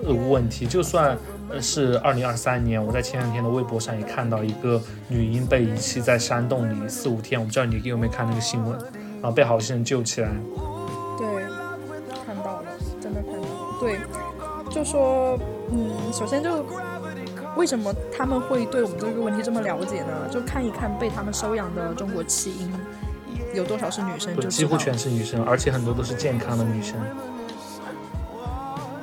呃问题。就算呃是二零二三年，我在前两天的微博上也看到一个女婴被遗弃在山洞里四五天，我不知道你有没有看那个新闻，然后被好心人救起来。对，看到了，真的看到了。对，就说，嗯，首先就为什么他们会对我们这个问题这么了解呢？就看一看被他们收养的中国弃婴有多少是女生，对，就几乎全是女生，而且很多都是健康的女生。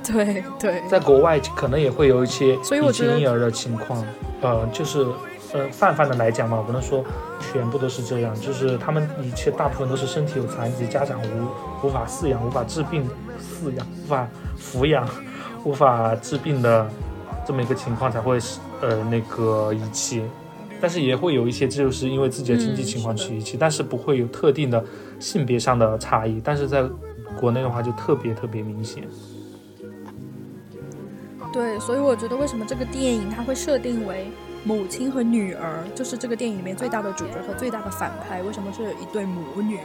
对对在国外可能也会有一些弃婴儿的情况，呃，就是呃泛泛的来讲嘛，我不能说全部都是这样，就是他们一切大部分都是身体有残疾，家长无无法饲养、无法治病饲养、无法抚养、无法治病的这么一个情况才会呃那个遗弃。但是也会有一些，就是因为自己的经济情况去遗弃，但是不会有特定的性别上的差异。但是在国内的话，就特别特别明显。对，所以我觉得为什么这个电影它会设定为母亲和女儿，就是这个电影里面最大的主角和最大的反派，为什么是一对母女？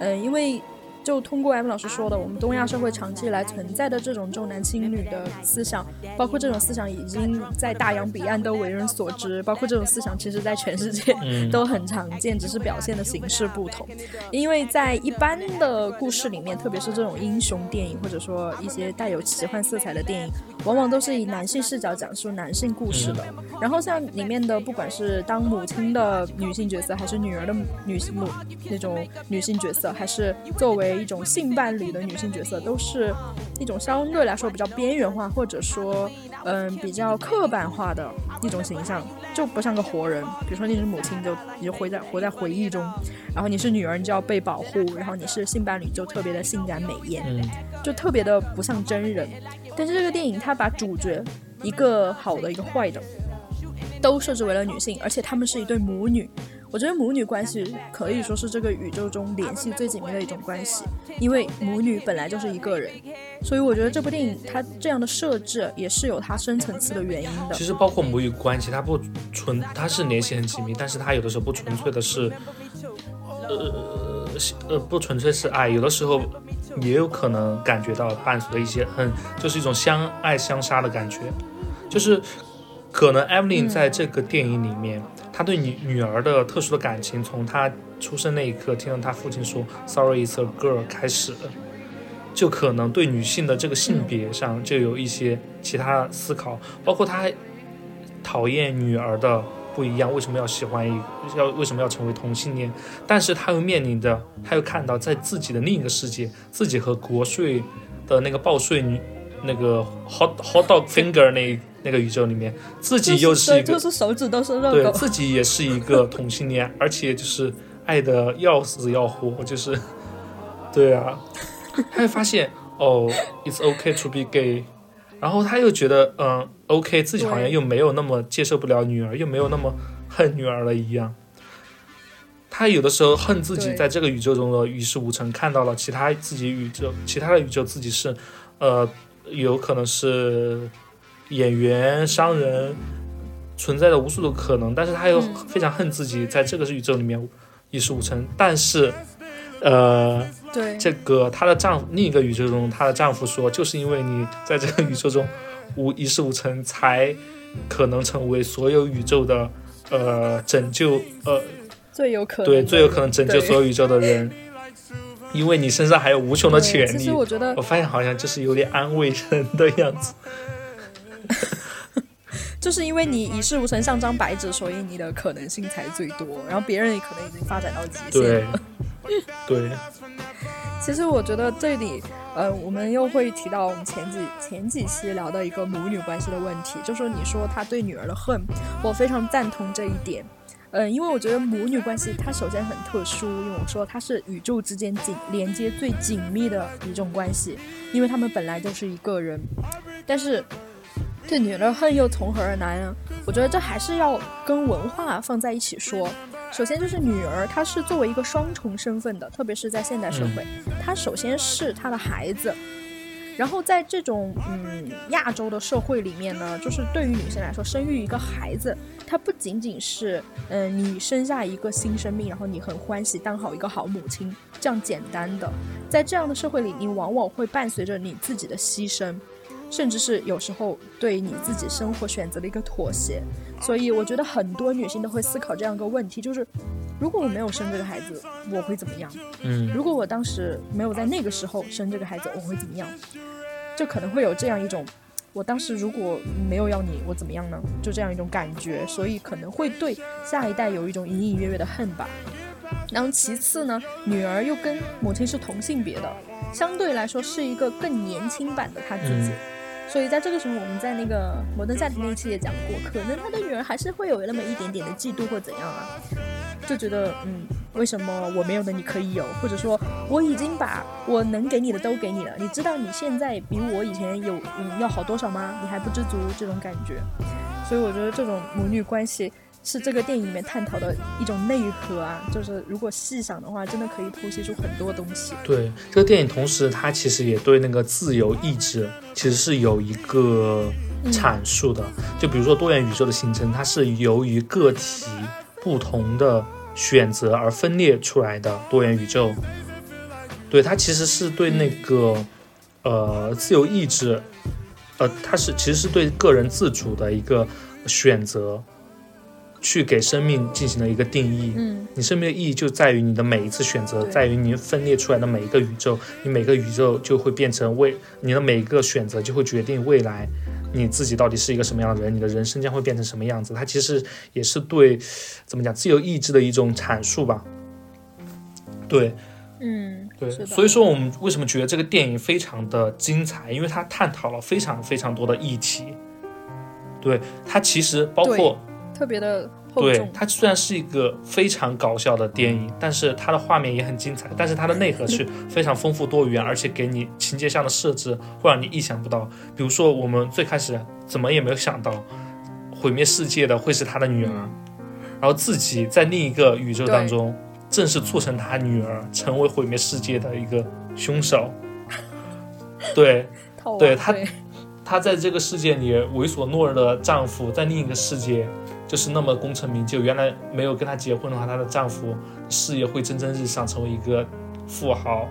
嗯，因为就通过 M 老师说的，我们东亚社会长期以来存在的这种重男轻女的思想，包括这种思想已经在大洋彼岸都为人所知，包括这种思想其实在全世界嗯 都很常见，只是表现的形式不同。因为在一般的故事里面，特别是这种英雄电影，或者说一些带有奇幻色彩的电影，往往都是以男性视角讲述男性故事的。然后像里面的，不管是当母亲的女性角色，还是女儿的女性母那种女性角色，还是作为一种性伴侣的女性角色，都是一种相对来说比较边缘化，或者说嗯比较刻板化的一种形象，就不像个活人。比如说你是母亲，就你就活在活在回忆中；然后你是女儿，你就要被保护；然后你是性伴侣，就特别的性感美艳，嗯就特别的不像真人。但是这个电影它把主角一个好的一个坏的都设置为了女性，而且她们是一对母女。我觉得母女关系可以说是这个宇宙中联系最紧密的一种关系，因为母女本来就是一个人，所以我觉得这部电影它这样的设置也是有它深层次的原因的。其。实包括母女关系，它不纯，它是联系很紧密，但是它有的时候不纯粹的是，呃呃不纯粹是爱，有的时候也有可能感觉到伴随着一些很，就是一种相爱相杀的感觉，就是可能 Evelyn 在这个电影里面，她对女女儿的特殊的感情，从他出生那一刻听到他父亲说 “Sorry, it's a girl” 开始，就可能对女性的这个性别上就有一些其他思考，包括他还讨厌女儿的不一样，为什么要喜欢一要为什么要成为同性恋？但是他又面临着，他又看到在自己的另一个世界，自己和国税的那个报税女那个 hot hot dog finger 那那个宇宙里面，自己又是一个就是手指都是肉对狗，自己也是一个同性恋，而且就是爱的要死要活，就是，对啊，他会发现哦，it's okay to be gay，然后他又觉得嗯，OK，自己好像又没有那么接受不了女儿，又没有那么恨女儿了一样。他有的时候恨自己在这个宇宙中的一事无成，看到了其他自己宇宙，其他的宇宙自己是，呃，有可能是演员、商人，存在的无数的可能，但是他又嗯非常恨自己在这个宇宙里面一事无成。但是，呃，对，这个她的丈夫另一个宇宙中，她的丈夫说，就是因为你在这个宇宙中无一事无成，才可能成为所有宇宙的呃拯救呃最有可能对最有可能拯救所有宇宙的人，因为你身上还有无穷的对潜力其实。我觉得我发现好像就是有点安慰人的样子。就是因为你一事无成，像张白纸，所以你的可能性才最多，然后别人也可能已经发展到极限对了。对，其实我觉得这里，呃，我们又会提到我们前几前几期聊的一个母女关系的问题，就说你说他对女儿的恨，我非常赞同这一点。嗯，因为我觉得母女关系它首先很特殊，因为我说它是宇宙之间紧连接最紧密的一种关系，因为他们本来就是一个人。但是对女儿的恨又从何而来呢？我觉得这还是要跟文化放在一起说。首先就是女儿，她是作为一个双重身份的，特别是在现代社会，她首先是她的孩子，然后在这种嗯亚洲的社会里面呢，就是对于女生来说，生育一个孩子，它不仅仅是嗯、你生下一个新生命，然后你很欢喜当好一个好母亲这样简单的，在这样的社会里，你往往会伴随着你自己的牺牲。甚至是有时候对你自己生活选择的一个妥协，所以我觉得很多女性都会思考这样一个问题，就是如果我没有生这个孩子，我会怎么样？嗯，如果我当时没有在那个时候生这个孩子，我会怎么样？就可能会有这样一种，我当时如果没有要你，我怎么样呢？就这样一种感觉，所以可能会对下一代有一种隐隐约约的恨吧。然后其次呢，女儿又跟母亲是同性别的，相对来说是一个更年轻版的她自己。所以在这个时候，我们在那个摩登家庭那一期也讲过，可能他的女儿还是会有那么一点点的嫉妒或怎样啊，就觉得嗯，为什么我没有的你可以有，或者说我已经把我能给你的都给你了，你知道你现在比我以前有嗯要好多少吗？你还不知足这种感觉，所以我觉得这种母女关系。是这个电影里面探讨的一种内核啊，就是如果细想的话，真的可以剖析出很多东西。对，这个电影同时它其实也对那个自由意志其实是有一个阐述的。就比如说多元宇宙的形成，它是由于个体不同的选择而分裂出来的多元宇宙。对，它其实是对那个呃自由意志，呃，它是其实是对个人自主的一个选择。去给生命进行了一个定义，嗯，你生命的意义就在于你的每一次选择，在于你分裂出来的每一个宇宙，你每个宇宙就会变成未，你的每一个选择就会决定未来你自己到底是一个什么样的人，你的人生将会变成什么样子。它其实也是对怎么讲自由意志的一种阐述吧。对，嗯，对，所以说我们为什么觉得这个电影非常的精彩？因为它探讨了非常非常多的议题。对，它其实包括特别的厚对重。它虽然是一个非常搞笑的电影，但是它的画面也很精彩，但是它的内核是 非常丰富多元，而且给你情节上的设置会让你意想不到。比如说，我们最开始怎么也没有想到，毁灭世界的会是他的女儿，然后自己在另一个宇宙当中，正是促成他女儿成为毁灭世界的一个凶手。对，对他对她在这个世界里猥琐懦弱的丈夫，在另一个世界就是那么功成名就。原来没有跟她结婚的话，她的丈夫事业会蒸蒸日上，成为一个富豪。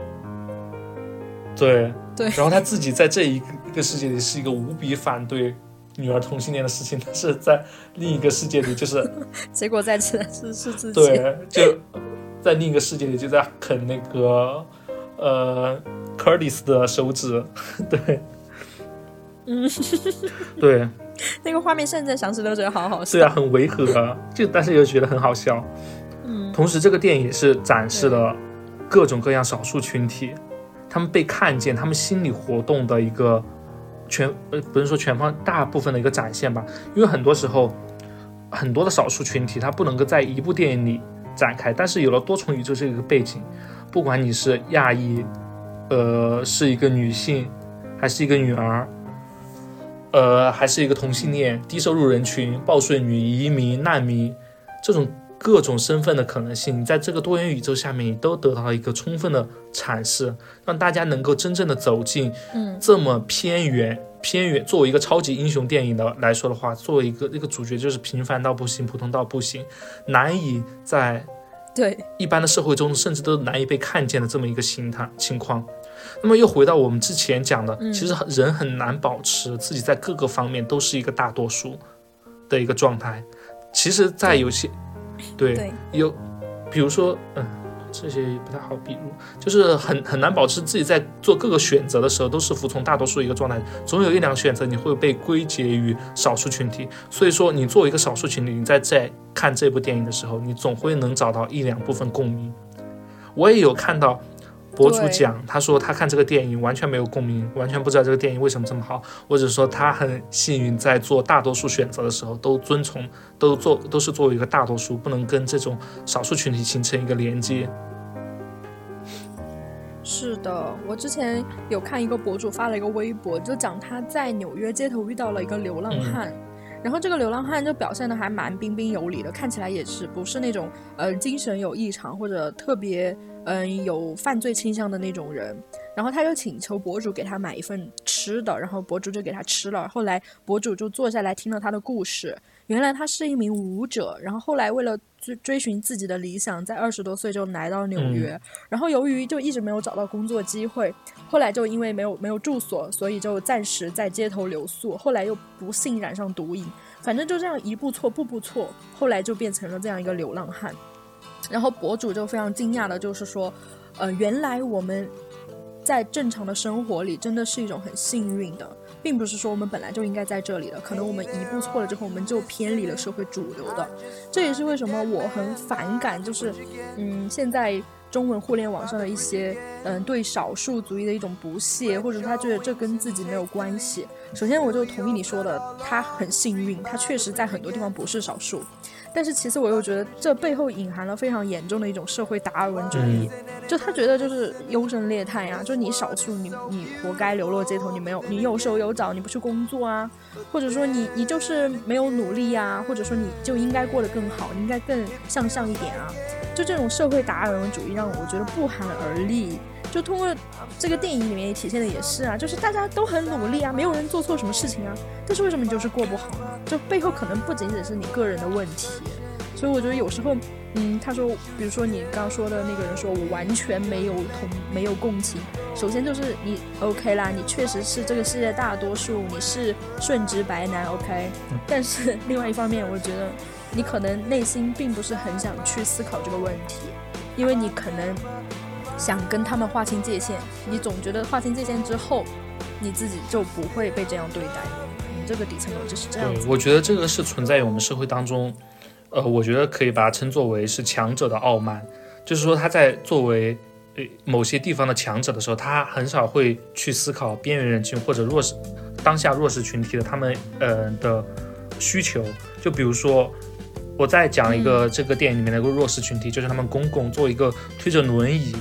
对对然后她自己在这一个世界里是一个无比反对女儿同性恋的事情，但是在另一个世界里就是 结果在此是是自己。对，就在另一个世界里就在啃那个呃 Curtis 的手指，对，嗯，对。那个画面现在想起都觉得好好笑。对啊，很违和，就但是又觉得很好笑。嗯，同时，这个电影也是展示了各种各样少数群体，他们被看见，他们心理活动的一个全呃，不是说全方大部分的一个展现吧。因为很多时候，很多的少数群体他不能够在一部电影里展开，但是有了多重宇宙这个背景，不管你是亚裔，呃，是一个女性，还是一个女儿。呃，还是一个同性恋、低收入人群、报税女、移民、难民，这种各种身份的可能性，你在这个多元宇宙下面，你都得到了一个充分的阐释，让大家能够真正的走进嗯这么偏远、偏远。作为一个超级英雄电影的来说的话，作为一个那个主角就是平凡到不行、普通到不行，难以在对，一般的社会中甚至都难以被看见的这么一个形态情况。那么又回到我们之前讲的，嗯其实人很难保持自己在各个方面都是一个大多数的一个状态。其实，在有些对对有，比如说，嗯，这些也不太好比如，就是很很难保持自己在做各个选择的时候都是服从大多数一个状态，总有一两个选择你会被归结于少数群体。所以说，你作为一个少数群体，你在在看这部电影的时候，你总会能找到一两部分共鸣。我也有看到博主讲，他说他看这个电影完全没有共鸣，完全不知道这个电影为什么这么好，或者说他很幸运在做大多数选择的时候都遵从，都做都是作为一个大多数，不能跟这种少数群体形成一个连接。是的，我之前有看一个博主发了一个微博，就讲他在纽约街头遇到了一个流浪汉。然后这个流浪汉就表现的还蛮彬彬有礼的，看起来也是不是那种呃精神有异常或者特别嗯、有犯罪倾向的那种人。然后他就请求博主给他买一份吃的，然后博主就给他吃了。后来博主就坐下来听了他的故事，原来他是一名舞者，然后后来为了追追寻自己的理想，在二十多岁就来到纽约，然后由于就一直没有找到工作机会，后来就因为没有没有住所，所以就暂时在街头留宿。后来又不幸染上毒瘾，反正就这样一步错步步错，后来就变成了这样一个流浪汉。然后博主就非常惊讶的，就是说，呃，原来我们在正常的生活里真的是一种很幸运的，并不是说我们本来就应该在这里的，可能我们一步错了之后，我们就偏离了社会主流的。这也是为什么我很反感，就是嗯，现在中文互联网上的一些嗯对少数族裔的一种不屑，或者他觉得这跟自己没有关系。首先，我就同意你说的，他很幸运，他确实在很多地方不是少数。但是其次，我又觉得这背后隐含了非常严重的一种社会达尔文主义，就他觉得就是优胜劣汰呀、就你少数，你你活该流落街头，你没有你有手有脚，你不去工作啊，或者说你你就是没有努力呀、或者说你就应该过得更好，你应该更向上一点啊，就这种社会达尔文主义让我觉得不寒而栗。就通过这个电影里面也体现的也是啊，就是大家都很努力啊，没有人做错什么事情啊，但是为什么你就是过不好呢？就背后可能不仅仅是你个人的问题，所以我觉得有时候，嗯，他说，比如说你刚刚说的那个人说我完全没有同没有共情，首先就是你 OK 啦，你确实是这个世界大多数，你是顺直白男 OK，但是另外一方面，我觉得你可能内心并不是很想去思考这个问题，因为你可能。想跟他们划清界限，你总觉得划清界限之后，你自己就不会被这样对待。你这个底层逻辑是这样子，。对我觉得这个是存在于我们社会当中，呃，我觉得可以把它称作为是强者的傲慢，就是说他在作为呃某些地方的强者的时候，他很少会去思考边缘人群或者弱势当下弱势群体的他们呃的需求。就比如说，我再讲一个这个电影里面的一个弱势群体，就是他们公公坐一个推着轮椅，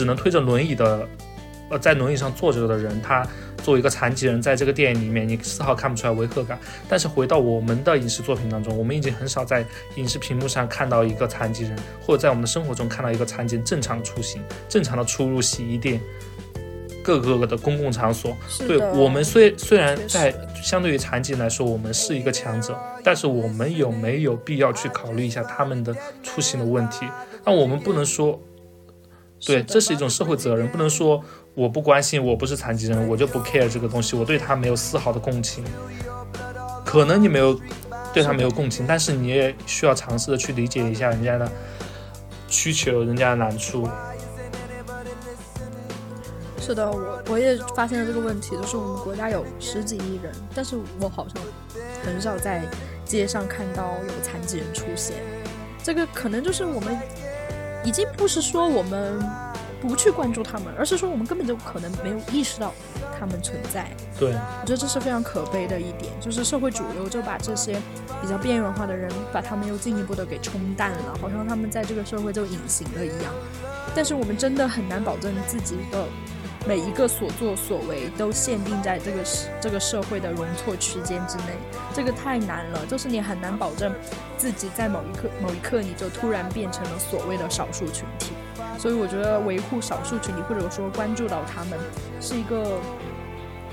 只能推着轮椅的，呃，在轮椅上坐着的人，他。作为一个残疾人，在这个电影里面，你丝毫看不出来违和感。但是回到我们的影视作品当中，我们已经很少在影视屏幕上看到一个残疾人，或者在我们的生活中看到一个残疾人正常出行、正常的出入洗衣店、各个的公共场所。对我们虽虽然在相对于残疾人来说，我们是一个强者，但是我们有没有必要去考虑一下他们的出行的问题？那我们不能说，对，这是一种社会责任，不能说。我不关心，我不是残疾人，我就不 care 这个东西，我对他没有丝毫的共情。可能你没有对他没有共情，但是你也需要尝试的去理解一下人家的需求，人家的难处。是的，我我也发现了这个问题，就是我们国家有十几亿人，但是我好像很少在街上看到有残疾人出现。这个可能就是我们已经不是说我们。不去关注他们，而是说我们根本就可能没有意识到他们存在。对，我觉得这是非常可悲的一点，就是社会主流就把这些比较边缘化的人，把他们又进一步的给冲淡了，好像他们在这个社会就隐形了一样。但是我们真的很难保证自己的每一个所作所为都限定在这个这个社会的容错区间之内，这个太难了。就是你很难保证自己在某一刻某一刻你就突然变成了所谓的少数群体。所以我觉得维护少数群体，或者说关注到他们，是一个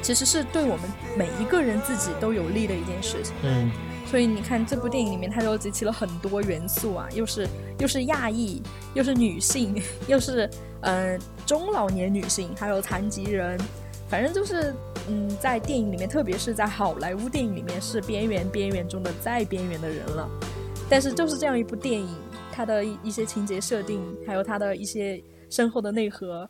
其实是对我们每一个人自己都有利的一件事情。嗯，所以你看这部电影里面，它都集齐了很多元素啊，又是又是亚裔，又是女性，又是嗯中老年女性，还有残疾人，反正就是嗯在电影里面，特别是在好莱坞电影里面，是边缘边缘中的再边缘的人了。但是就是这样一部电影。它的一一些情节设定，还有它的一些深厚的内核，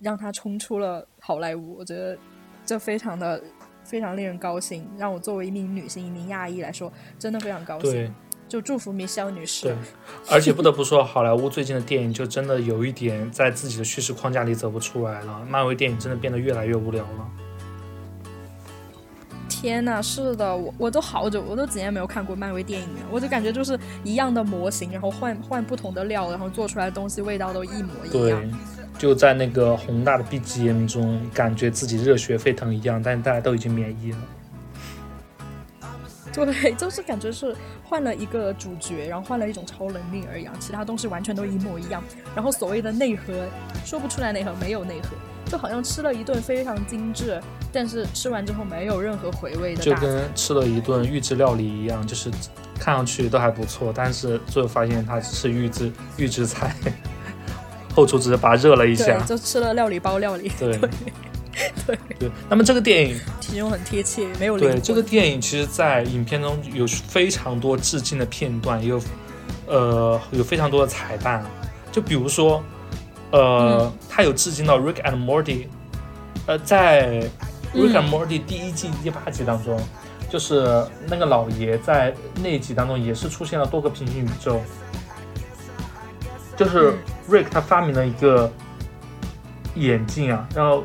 让它冲出了好莱坞。我觉得这非常的非常令人高兴，让我作为一名女性、一名亚裔来说，真的非常高兴。就祝福米肖女士。对，而且不得不说，好莱坞最近的电影就真的有一点在自己的叙事框架里走不出来了。漫威电影真的变得越来越无聊了。天呐，是的，我我都好久，我都几年没有看过漫威电影了。我就感觉就是一样的模型，然后换换不同的料，然后做出来的东西味道都一模一样。对，就在那个宏大的 BGM 中，感觉自己热血沸腾一样，但是大家都已经免疫了。对，就是感觉是换了一个主角，然后换了一种超能力而已，其他东西完全都一模一样。然后所谓的内核，说不出来内核，没有内核。就好像吃了一顿非常精致，但是吃完之后没有任何回味的，就跟吃了一顿预制料理一样，就是看上去都还不错，但是最后发现它是预制预制菜，后厨只是把它热了一下，就吃了料理包料理。对对 对。那么这个电影形容很贴切，没有对这个电影，其实，在影片中有非常多致敬的片段，也有呃有非常多的彩蛋，就比如说。呃，他有致敬到 Rick and Morty，呃，在 Rick and Morty 第一季第八集当中，就是那个老爷在那集当中也是出现了多个平行宇宙，就是 Rick 他发明了一个眼镜啊，然后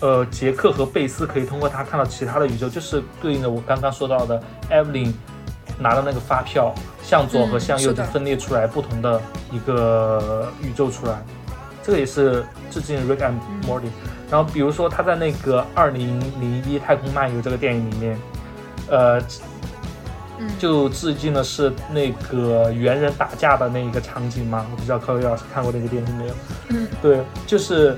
呃，杰克和贝斯可以通过他看到其他的宇宙，就是对应着我刚刚说到的 Evelyn 拿的那个发票。向左和向右就分裂出来不同的一个宇宙出来，这个也是致敬 Rick and Morty。然后比如说他在那个二零零一太空漫游这个电影里面，呃，就致敬的是那个猿人打架的那一个场景嘛。我不知道柯宇老师看过那个电影没有？嗯，对，就是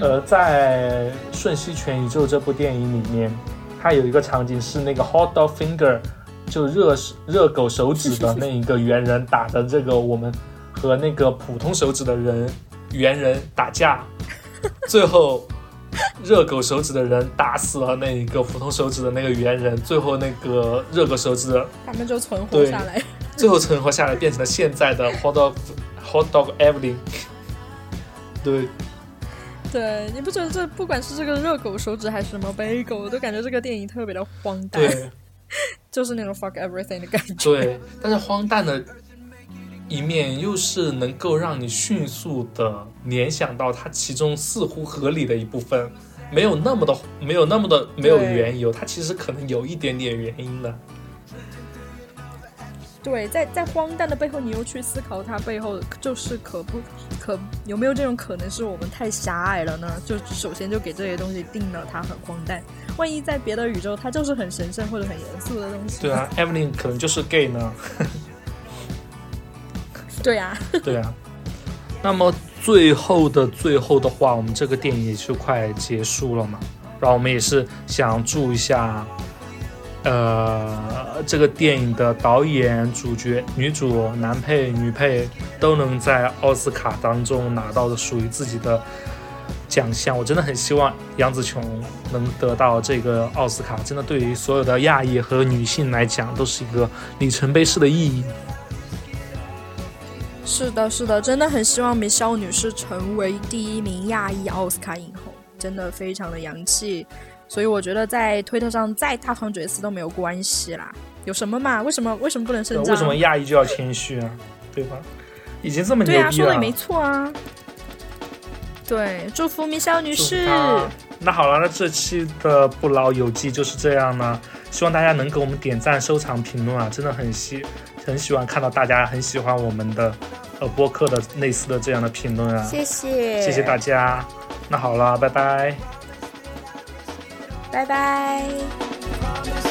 呃，在瞬息全宇宙这部电影里面，它有一个场景是那个 Hot Dog Finger。就热热狗手指的那一个猿人打的这个我们和那个普通手指的人猿人打架，最后热狗手指的人打死了那一个普通手指的那个猿人，最后那个热狗手指他们就存活下来，最后存活下来变成了现在的 Hot Dog Hot Dog Evelyn。对，对，你不觉得这不管是这个热狗手指还是什么杯狗，我都感觉这个电影特别的荒诞。对。就是那种 fuck everything 的感觉。对，但是荒诞的一面又是能够让你迅速的联想到它其中似乎合理的一部分，没有那么的没有那么的没有缘由，它其实可能有一点点原因的。对，在在荒诞的背后，你又去思考它背后就是可不可有没有这种可能是我们太狭隘了呢？就首先就给这些东西定了它很荒诞，万一在别的宇宙它就是很神圣或者很严肃的东西。对啊，Evelyn 可能就是 gay 呢。对呀、对啊，那么最后的最后的话，我们这个电影也就快结束了嘛。然后我们也是想祝一下，呃，这个电影的导演、主角、女主、男配、女配都能在奥斯卡当中拿到的属于自己的奖项。我真的很希望杨紫琼能得到这个奥斯卡，真的对于所有的亚裔和女性来讲都是一个里程碑式的意义。是的，是的，真的很希望米肖女士成为第一名亚裔奥斯卡影后，真的非常的洋气。所以我觉得在推特上再大放厥词都没有关系啦。有什么嘛？为什么为什么不能声张？为什么亚裔就要谦虚啊？对吧？已经这么牛对啊，逼了，说的也没错啊。对，祝福米肖女士。那好了，那这期的不老有记就是这样呢。希望大家能给我们点赞、收藏、评论啊，真的很喜很喜欢看到大家很喜欢我们的呃播客的类似的这样的评论啊，谢谢，谢谢大家。那好了，拜拜。拜拜。